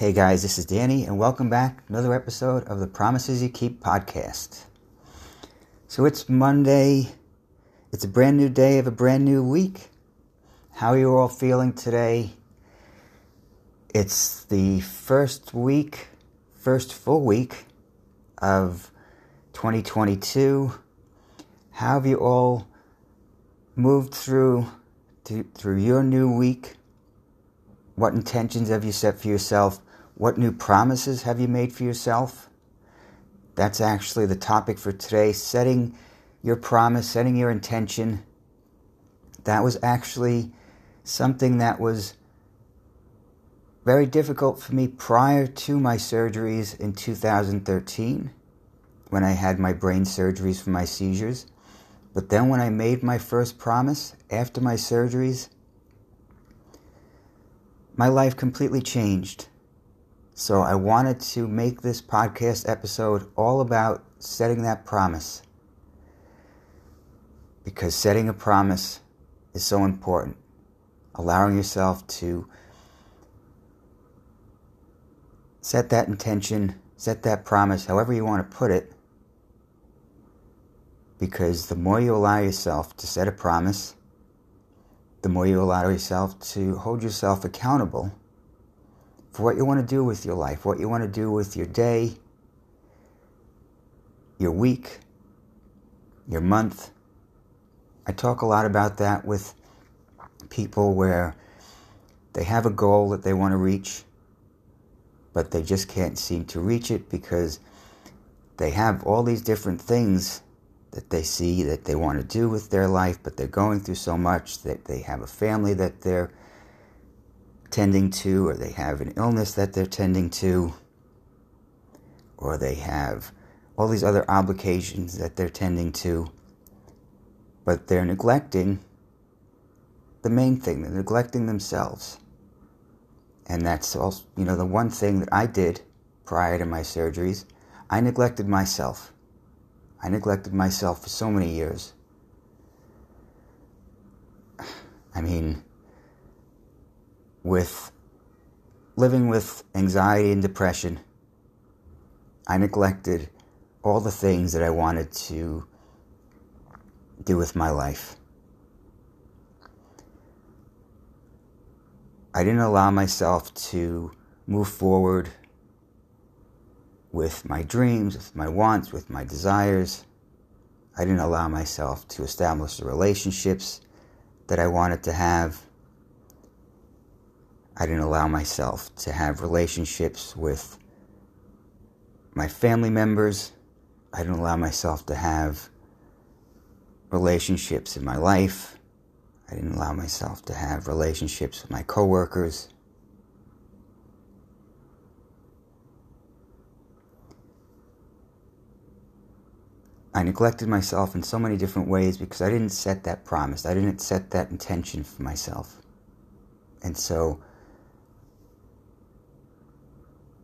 Hey guys, this is Danny, and welcome back another episode of the Promises You Keep podcast. So it's Monday. It's a brand new day of a brand new week. How are you all feeling today? It's the first week, first full week of 2022. How have you all moved through through your new week? What intentions have you set for yourself? What new promises have you made for yourself? That's actually the topic for today setting your promise, setting your intention. That was actually something that was very difficult for me prior to my surgeries in 2013 when I had my brain surgeries for my seizures. But then when I made my first promise after my surgeries, my life completely changed. So I wanted to make this podcast episode all about setting that promise. Because setting a promise is so important. Allowing yourself to set that intention, set that promise, however you want to put it. Because the more you allow yourself to set a promise, the more you allow yourself to hold yourself accountable for what you want to do with your life, what you want to do with your day, your week, your month. I talk a lot about that with people where they have a goal that they want to reach, but they just can't seem to reach it because they have all these different things that they see that they want to do with their life, but they're going through so much that they have a family that they're tending to, or they have an illness that they're tending to, or they have all these other obligations that they're tending to, but they're neglecting the main thing, they're neglecting themselves. And that's also, you know, the one thing that I did prior to my surgeries, I neglected myself. I neglected myself for so many years. I mean, with living with anxiety and depression, I neglected all the things that I wanted to do with my life. I didn't allow myself to move forward with my dreams, with my wants, with my desires. I didn't allow myself to establish the relationships that I wanted to have. I didn't allow myself to have relationships with my family members. I didn't allow myself to have relationships in my life. I didn't allow myself to have relationships with my coworkers. I neglected myself in so many different ways because I didn't set that promise. I didn't set that intention for myself. And so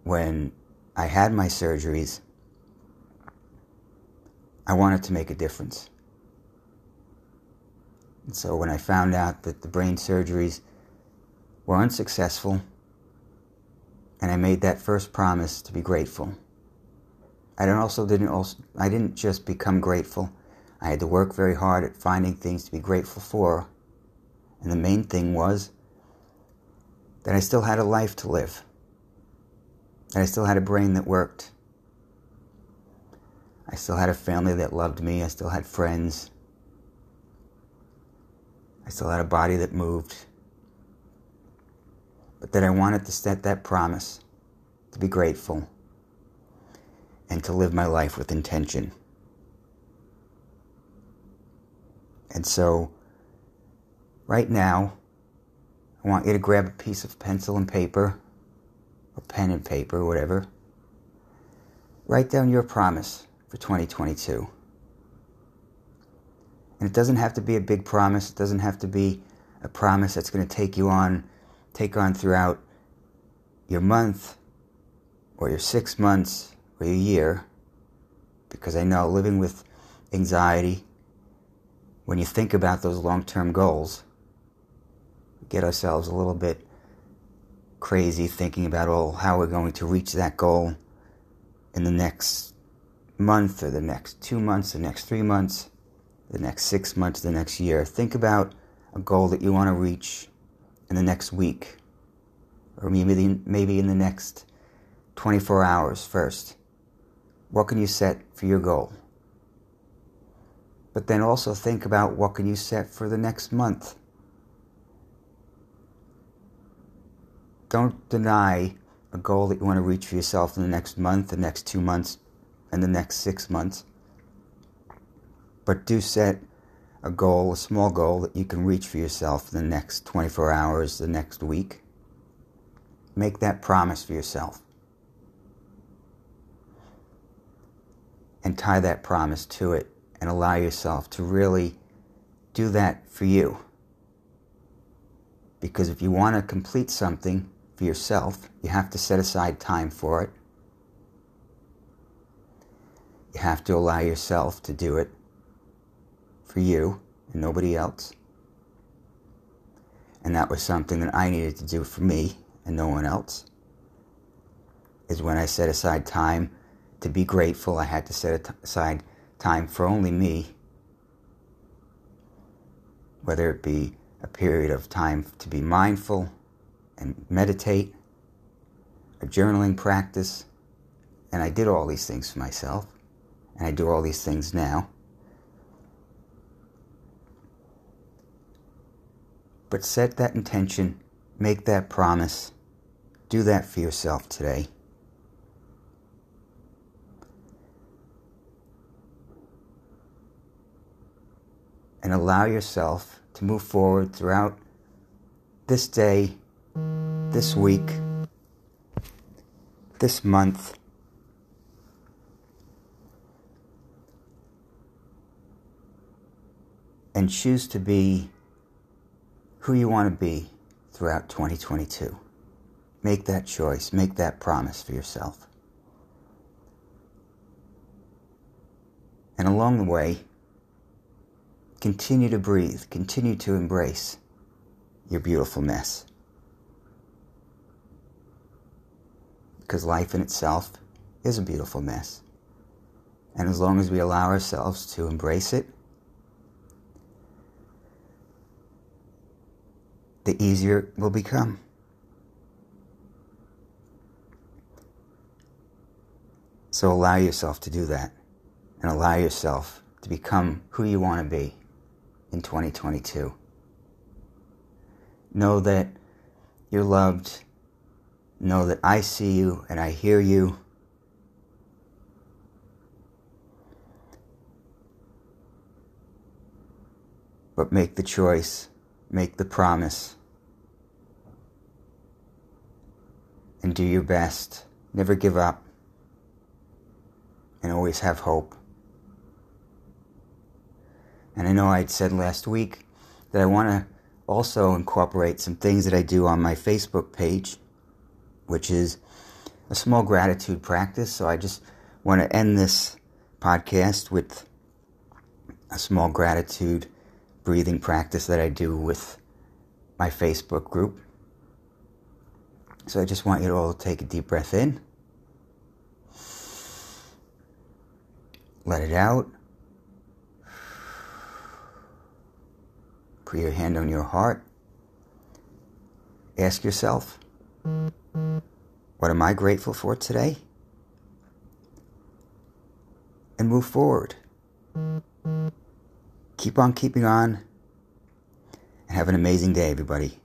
when I had my surgeries, I wanted to make a difference. And so when I found out that the brain surgeries were unsuccessful, and I made that first promise to be grateful. I also didn't also I didn't just become grateful. I had to work very hard at finding things to be grateful for. And the main thing was that I still had a life to live. And I still had a brain that worked. I still had a family that loved me. I still had friends. I still had a body that moved. But that I wanted to set that promise to be grateful and to live my life with intention. And so, right now, I want you to grab a piece of pencil and paper pen and paper, whatever. Write down your promise for 2022. And it doesn't have to be a big promise. It doesn't have to be a promise that's going to take you on, take on throughout your month or your six months or your year. Because I know living with anxiety, when you think about those long term goals, get ourselves a little bit crazy thinking about all how we're going to reach that goal in the next month or the next two months, the next three months, the next six months, the next year. Think about a goal that you want to reach in the next week or maybe maybe in the next 24 hours first. What can you set for your goal? But then also think about what can you set for the next month. Don't deny a goal that you want to reach for yourself in the next month, the next two months, and the next six months. But do set a goal, a small goal that you can reach for yourself in the next 24 hours, the next week. Make that promise for yourself. And tie that promise to it and allow yourself to really do that for you. Because if you want to complete something for yourself, you have to set aside time for it. You have to allow yourself to do it for you and nobody else. And that was something that I needed to do for me and no one else. Is when I set aside time to be grateful, I had to set aside time for only me. Whether it be a period of time to be mindful and meditate, a journaling practice, and I did all these things for myself, and I do all these things now. But set that intention, make that promise, do that for yourself today. And allow yourself to move forward throughout this day, this week, this month. And choose to be who you want to be throughout 2022. Make that choice, make that promise for yourself. And along the way, continue to breathe, continue to embrace your beautiful mess. Because life in itself is a beautiful mess. And as long as we allow ourselves to embrace it, the easier it will become. So allow yourself to do that and allow yourself to become who you want to be in 2022. Know that you're loved. Know that I see you and I hear you. But make the choice, make the promise and do your best. Never give up. And always have hope. And I know I'd said last week that I want to also incorporate some things that I do on my Facebook page, which is a small gratitude practice. So I just want to end this podcast with a small gratitude breathing practice that I do with my Facebook group. So I just want you to all take a deep breath in. Let it out. Put your hand on your heart. Ask yourself, what am I grateful for today? And move forward. Keep on keeping on. And have an amazing day, everybody.